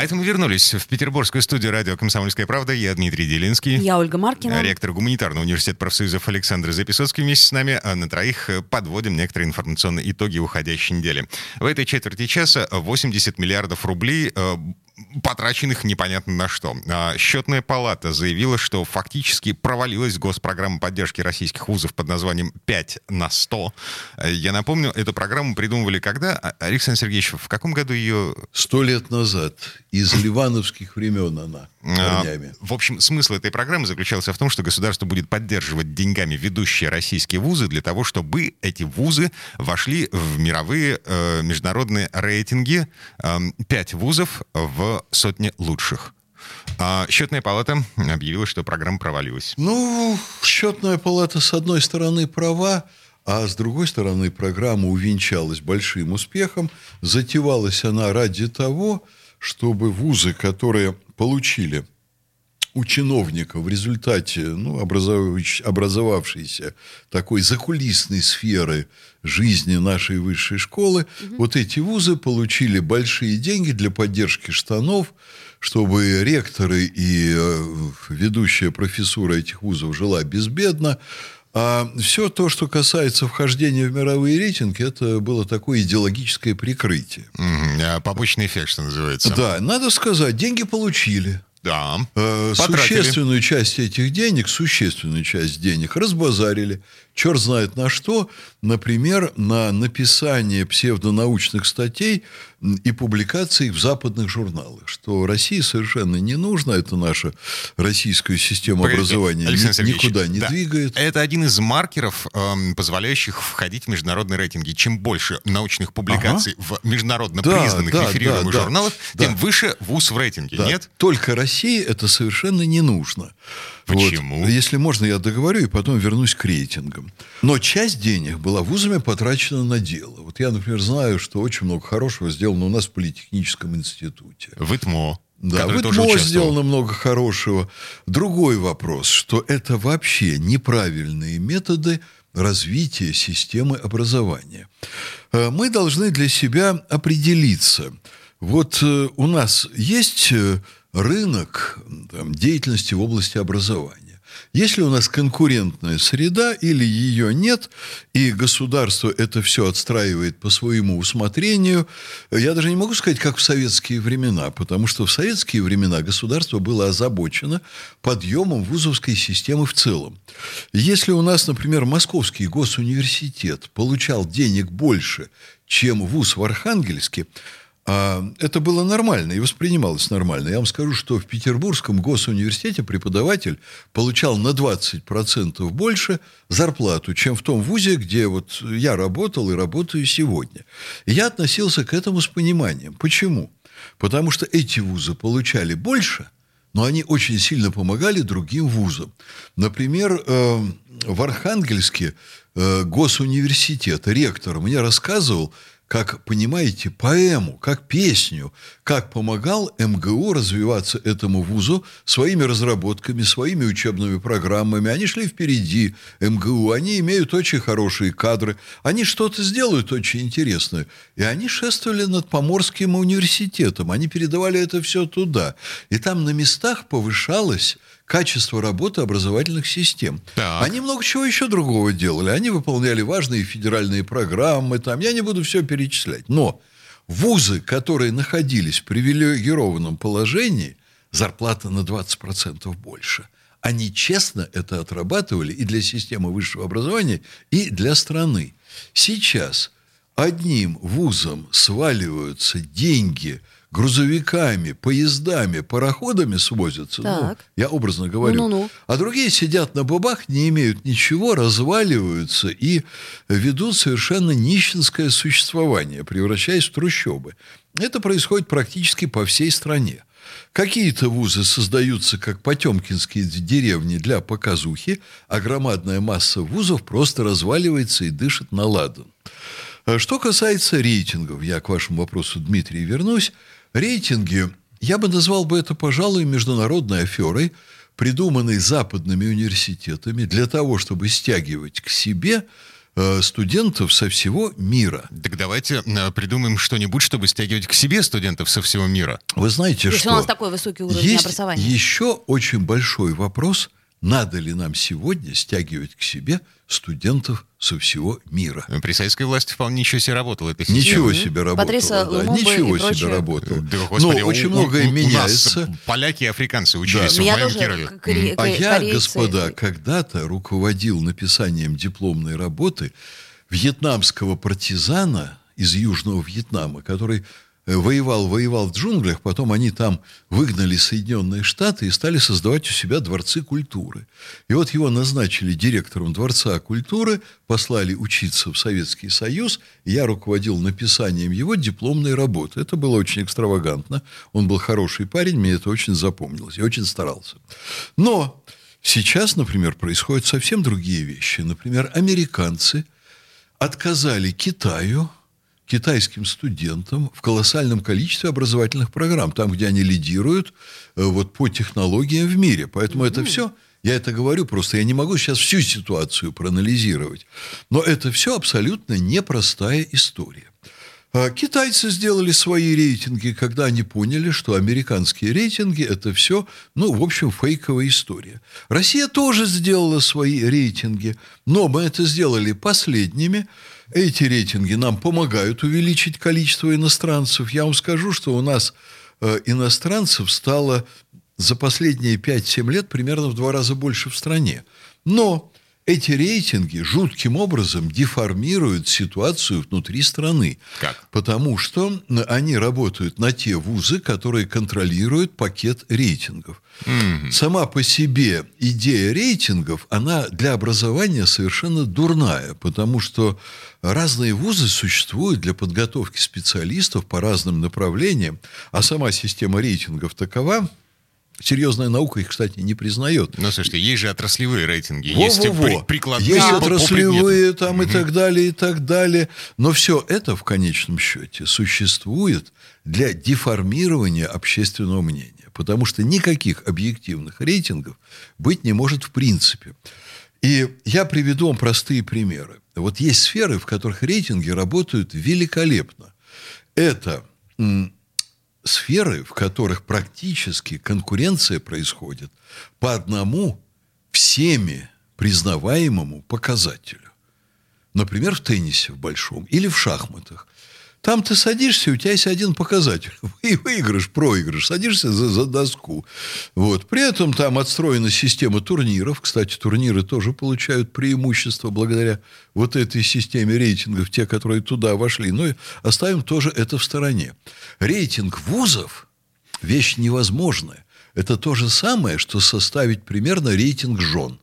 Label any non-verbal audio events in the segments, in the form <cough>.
А это мы вернулись в петербургскую студию радио «Комсомольская правда». Я Дмитрий Делинский. Я Ольга Маркина. Ректор гуманитарного университета профсоюзов Александр Записоцкий вместе с нами. А на троих подводим некоторые информационные итоги уходящей недели. В этой четверти часа 80 миллиардов рублей э, потраченных непонятно на что. А, Счетная палата заявила, что фактически провалилась госпрограмма поддержки российских вузов под названием «5 на 100». Я напомню, эту программу придумывали когда? А, Александр Сергеевич, в каком году ее... Сто лет назад. Из ливановских времен она. Корнями. В общем, смысл этой программы заключался в том, что государство будет поддерживать деньгами ведущие российские вузы для того, чтобы эти вузы вошли в мировые э, международные рейтинги. Э, пять вузов в сотне лучших. А счетная палата объявила, что программа провалилась. Ну, счетная палата, с одной стороны, права, а с другой стороны, программа увенчалась большим успехом. Затевалась она ради того, чтобы вузы, которые получили у чиновников в результате ну, образовавшейся, образовавшейся такой закулисной сферы жизни нашей высшей школы, угу. вот эти вузы получили большие деньги для поддержки штанов, чтобы ректоры и э, ведущая профессура этих вузов жила безбедно. А все то, что касается вхождения в мировые рейтинги, это было такое идеологическое прикрытие. Mm-hmm. Побочный эффект, что называется. Да, надо сказать, деньги получили. Да. Э, существенную часть этих денег, существенную часть денег разбазарили. Черт знает на что. Например, на написание псевдонаучных статей и публикаций в западных журналах. Что России совершенно не нужно. Это наша российская система Погодите, образования ни, никуда не да. двигает. Это один из маркеров, эм, позволяющих входить в международные рейтинги. Чем больше научных публикаций ага. в международно да, признанных да, реферируемых да, журналах, да, тем да. выше вуз в рейтинге, да. нет? Только России это совершенно не нужно. Почему? Вот. Если можно, я договорю и потом вернусь к рейтингам. Но часть денег была вузами потрачена на дело. Вот я, например, знаю, что очень много хорошего сделано у нас в Политехническом институте. В ИТМО. Да, в ИТМО сделано много хорошего. Другой вопрос, что это вообще неправильные методы развития системы образования. Э, мы должны для себя определиться. Вот э, у нас есть э, рынок там, деятельности в области образования. Если у нас конкурентная среда или ее нет, и государство это все отстраивает по своему усмотрению, я даже не могу сказать, как в советские времена, потому что в советские времена государство было озабочено подъемом вузовской системы в целом. Если у нас, например, Московский госуниверситет получал денег больше, чем вуз в Архангельске, это было нормально и воспринималось нормально. Я вам скажу, что в Петербургском госуниверситете преподаватель получал на 20% больше зарплату, чем в том вузе, где вот я работал и работаю сегодня. И я относился к этому с пониманием. Почему? Потому что эти вузы получали больше, но они очень сильно помогали другим вузам. Например, э, в Архангельске э, госуниверситет, ректор мне рассказывал, как, понимаете, поэму, как песню, как помогал МГУ развиваться этому вузу своими разработками, своими учебными программами. Они шли впереди МГУ, они имеют очень хорошие кадры, они что-то сделают очень интересное. И они шествовали над Поморским университетом, они передавали это все туда. И там на местах повышалось качество работы образовательных систем. Так. Они много чего еще другого делали. Они выполняли важные федеральные программы. Там. Я не буду все перечислять. Но вузы, которые находились в привилегированном положении, зарплата на 20% больше. Они честно это отрабатывали и для системы высшего образования, и для страны. Сейчас одним вузом сваливаются деньги – грузовиками, поездами, пароходами свозятся, ну, я образно говорю, Ну-ну-ну. а другие сидят на бабах, не имеют ничего, разваливаются и ведут совершенно нищенское существование, превращаясь в трущобы. Это происходит практически по всей стране. Какие-то вузы создаются как потемкинские деревни для показухи, а громадная масса вузов просто разваливается и дышит на ладан. А что касается рейтингов, я к вашему вопросу, Дмитрий, вернусь. Рейтинги, я бы назвал бы это, пожалуй, международной аферой, придуманной западными университетами для того, чтобы стягивать к себе Э, студентов со всего мира. Так давайте э, придумаем что-нибудь, чтобы стягивать к себе студентов со всего мира. Вы знаете, Если что... у нас такой высокий уровень есть образования. еще очень большой вопрос, надо ли нам сегодня стягивать к себе студентов со всего мира. При советской власти вполне ничего себе работало система. Ничего себе работало. Патриса да, Лумумба ничего себе прочее. работало. Да, господи, Но очень у- многое у- у меняется. нас поляки и африканцы учились Да. в моем Кирове. к- коре- А я, корейцы- господа, когда-то руководил написанием дипломной работы вьетнамского партизана из Южного Вьетнама, который воевал, воевал в джунглях, потом они там выгнали Соединенные Штаты и стали создавать у себя дворцы культуры. И вот его назначили директором Дворца культуры, послали учиться в Советский Союз, я руководил написанием его дипломной работы. Это было очень экстравагантно. Он был хороший парень, мне это очень запомнилось. Я очень старался. Но сейчас, например, происходят совсем другие вещи. Например, американцы отказали Китаю, китайским студентам в колоссальном количестве образовательных программ, там, где они лидируют э, вот, по технологиям в мире. Поэтому это все, я это говорю, просто я не могу сейчас всю ситуацию проанализировать. Но это все абсолютно непростая история. А Китайцы сделали свои рейтинги, когда они поняли, что американские рейтинги – это все, ну, в общем, фейковая история. Россия тоже сделала свои рейтинги, но мы это сделали последними. Эти рейтинги нам помогают увеличить количество иностранцев. Я вам скажу, что у нас э, иностранцев стало за последние 5-7 лет примерно в два раза больше в стране. Но эти рейтинги жутким образом деформируют ситуацию внутри страны. Как? Потому что они работают на те вузы, которые контролируют пакет рейтингов. Сама по себе идея рейтингов, она для образования совершенно дурная, потому что разные вузы существуют для подготовки специалистов по разным направлениям, а сама система рейтингов такова, Серьезная наука их, кстати, не признает. Ну, слушайте, есть же отраслевые рейтинги, Во, есть при- прикладные Есть по- по отраслевые там и так далее, и так далее. Но все это в конечном счете существует для деформирования общественного мнения. Потому что никаких объективных рейтингов быть не может в принципе. И я приведу вам простые примеры. Вот есть сферы, в которых рейтинги работают великолепно. Это м, сферы, в которых практически конкуренция происходит по одному всеми признаваемому показателю. Например, в теннисе в большом или в шахматах. Там ты садишься, у тебя есть один показатель. <laughs> Вы- Выигрыш, проигрыш. Садишься за, за доску. Вот. При этом там отстроена система турниров. Кстати, турниры тоже получают преимущество благодаря вот этой системе рейтингов, те, которые туда вошли. Но оставим тоже это в стороне. Рейтинг вузов – вещь невозможная. Это то же самое, что составить примерно рейтинг жен.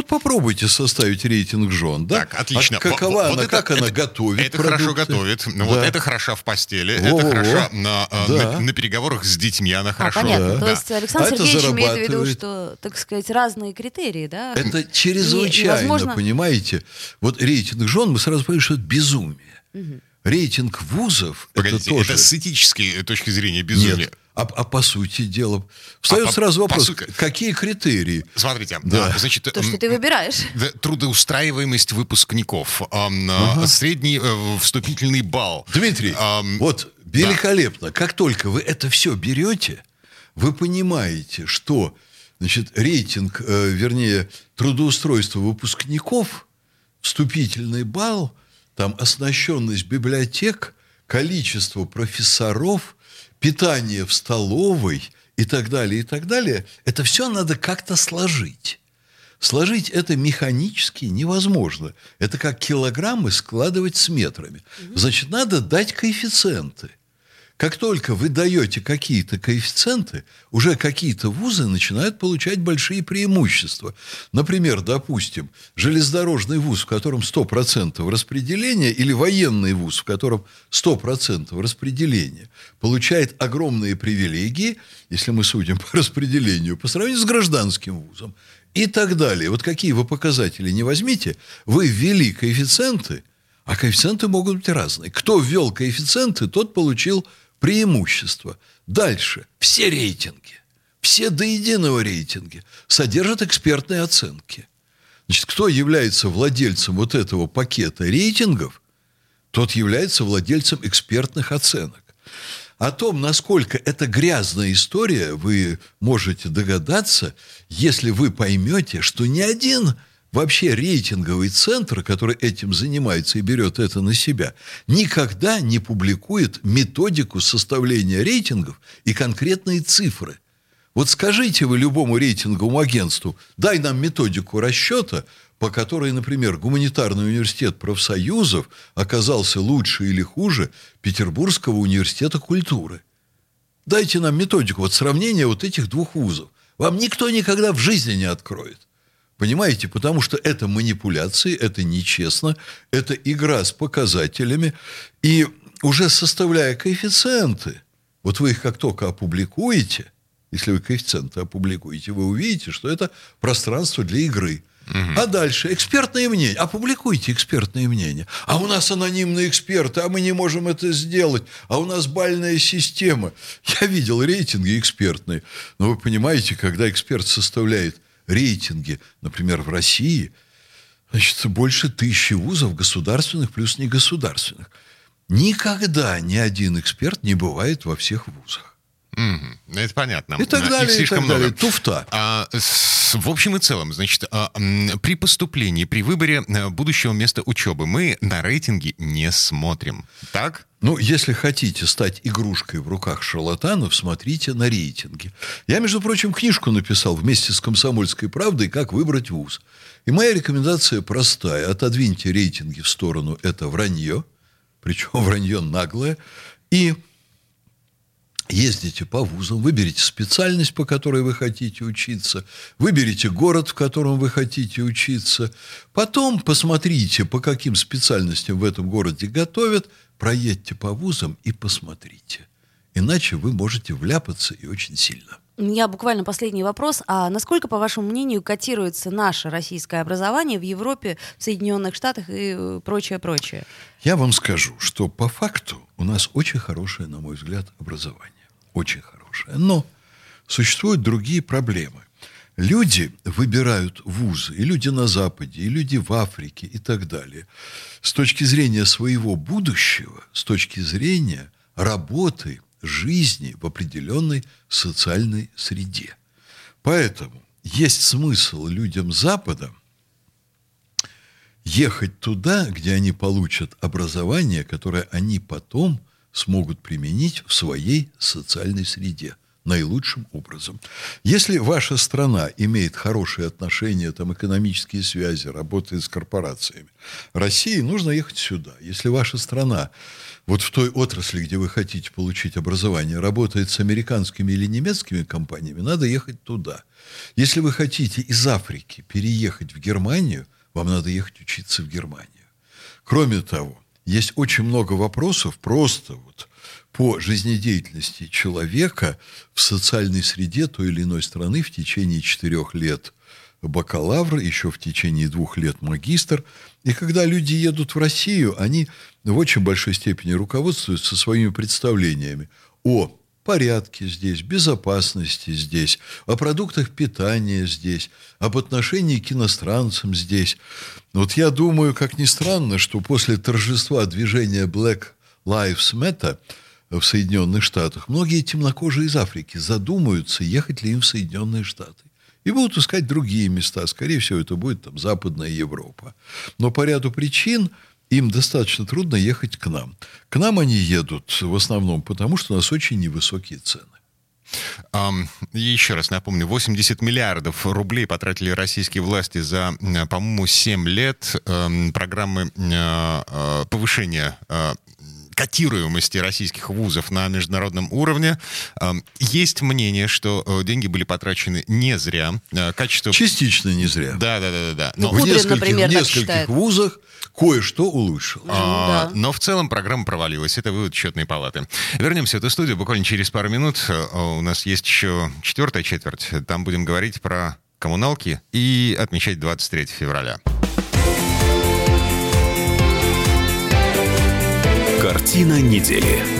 Вот попробуйте составить рейтинг жен, да? Так, отлично. А какова Вот- она, вот это- как она это- готовит Это хорошо продукты? готовит. Ну, Вот Да. это хороша в постели. Во-во-во. Это хороша на, э, Да. на, на переговорах с детьми. Она А, хорошо. понятно. Да. То есть Александр А Сергеевич имеет в виду, что, так сказать, разные критерии, да? Это чрезвычайно, И, возможно- понимаете? Вот рейтинг жен, мы сразу понимаем, что это безумие. Рейтинг вузов, Погодите, это тоже... это с этической точки зрения безумие. Нет. А, а по сути дела... Встает А по- сразу по вопрос, сути- какие критерии? Смотрите, Да. а, значит, То, что м, ты выбираешь. да, трудоустраиваемость выпускников, ам, а, средний э, вступительный балл. Дмитрий, Ам, вот великолепно. Как только вы это все берете, вы понимаете, что значит, рейтинг, э, вернее, трудоустройства выпускников, вступительный балл, там оснащенность библиотек, количество профессоров, питание в столовой и так далее, и так далее, это все надо как-то сложить. Сложить это механически невозможно. Это как килограммы складывать с метрами. Значит, надо дать коэффициенты. Как только вы даете какие-то коэффициенты, уже какие-то вузы начинают получать большие преимущества. Например, допустим, железнодорожный вуз, в котором 100% распределения, или военный вуз, в котором 100% распределения, получает огромные привилегии, если мы судим по распределению, по сравнению с гражданским вузом и так далее. Вот какие вы показатели не возьмите, вы ввели коэффициенты, А коэффициенты могут быть разные. Кто ввел коэффициенты, тот получил преимущество. Дальше. Все рейтинги, все до единого рейтинги содержат экспертные оценки. Значит, кто является владельцем вот этого пакета рейтингов, тот является владельцем экспертных оценок. О том, насколько это грязная история, вы можете догадаться, если вы поймете, что ни один вообще рейтинговый центр, который этим занимается и берет это на себя, никогда не публикует методику составления рейтингов и конкретные цифры. Вот скажите вы любому рейтинговому агентству, дай нам методику расчета, по которой, например, гуманитарный университет профсоюзов оказался лучше или хуже Петербургского университета культуры. Дайте нам методику вот сравнения вот этих двух вузов. Вам никто никогда в жизни не откроет. Понимаете? Потому что это манипуляции, это нечестно, это игра с показателями. И уже составляя коэффициенты, вот вы их как только опубликуете, если вы коэффициенты опубликуете, вы увидите, что это пространство для игры. Угу. А дальше экспертные мнения. Опубликуйте экспертные мнения. А у нас анонимные эксперты, а мы не можем это сделать. А у нас бальная система. Я видел рейтинги экспертные. Но вы понимаете, когда эксперт составляет рейтинги, например, в России, значит, больше тысячи вузов государственных плюс негосударственных. Никогда ни один эксперт не бывает во всех вузах. Mm-hmm. Это понятно. И так далее, Их слишком и так много. далее. Туфта. А, с, в общем и целом, значит, а, при поступлении, при выборе э, будущего места учебы мы на рейтинги не смотрим. Так? Ну, если хотите стать игрушкой в руках шарлатанов, смотрите на рейтинги. Я, между прочим, книжку написал вместе с «Комсомольской правдой» «Как выбрать вуз». И моя рекомендация простая. Отодвиньте рейтинги в сторону. Это вранье. Причем <laughs> вранье наглое. И ездите по вузам, выберите специальность, по которой вы хотите учиться, выберите город, в котором вы хотите учиться, потом посмотрите, по каким специальностям в этом городе готовят, проедьте по вузам и посмотрите. Иначе вы можете вляпаться и очень сильно. У меня буквально последний вопрос. А насколько, по вашему мнению, котируется наше российское образование в Европе, в Соединенных Штатах и прочее-прочее? Я вам скажу, что по факту у нас очень хорошее, на мой взгляд, образование. Очень хорошее. Но существуют другие проблемы. Люди выбирают вузы, и люди на Западе, и люди в Африке, и так далее, с точки зрения своего будущего, с точки зрения работы, жизни в определенной социальной среде. Поэтому есть смысл людям Запада ехать туда, где они получат образование, которое они потом смогут применить в своей социальной среде наилучшим образом. Если ваша страна имеет хорошие отношения, там, экономические связи, работает с корпорациями, России нужно ехать сюда. Если ваша страна вот в той отрасли, где вы хотите получить образование, работает с американскими или немецкими компаниями, надо ехать туда. Если вы хотите из Африки переехать в Германию, вам надо ехать учиться в Германию. Кроме того, есть очень много вопросов просто вот по жизнедеятельности человека в социальной среде той или иной страны в течение четырех лет бакалавр, еще в течение двух лет магистр. И когда люди едут в Россию, они в очень большой степени руководствуются своими представлениями о порядке здесь, безопасности здесь, о продуктах питания здесь, об отношении к иностранцам здесь. Вот я думаю, как ни странно, что после торжества движения Black Lives Matter в Соединенных Штатах многие темнокожие из Африки задумаются, ехать ли им в Соединенные Штаты. И будут искать другие места. Скорее всего, это будет там Западная Европа. Но по ряду причин – им достаточно трудно ехать к нам. К нам они едут в основном потому, что у нас очень невысокие цены. Еще раз напомню, 80 миллиардов рублей потратили российские власти за, по-моему, 7 лет um, программы uh, повышения uh, котируемости российских вузов на международном уровне. Есть мнение, что э, деньги были потрачены не зря. Э, качество... Частично не зря. Да, да, да, да. Но... Ну, в нескольких, например, в нескольких вузах кое-что улучшилось. А, да. Но в целом программа провалилась. Это вывод счетной палаты. Вернемся в эту студию буквально через пару минут. Э, у нас есть еще четвертая четверть. Там будем говорить про коммуналки и отмечать 23 февраля. Картина недели.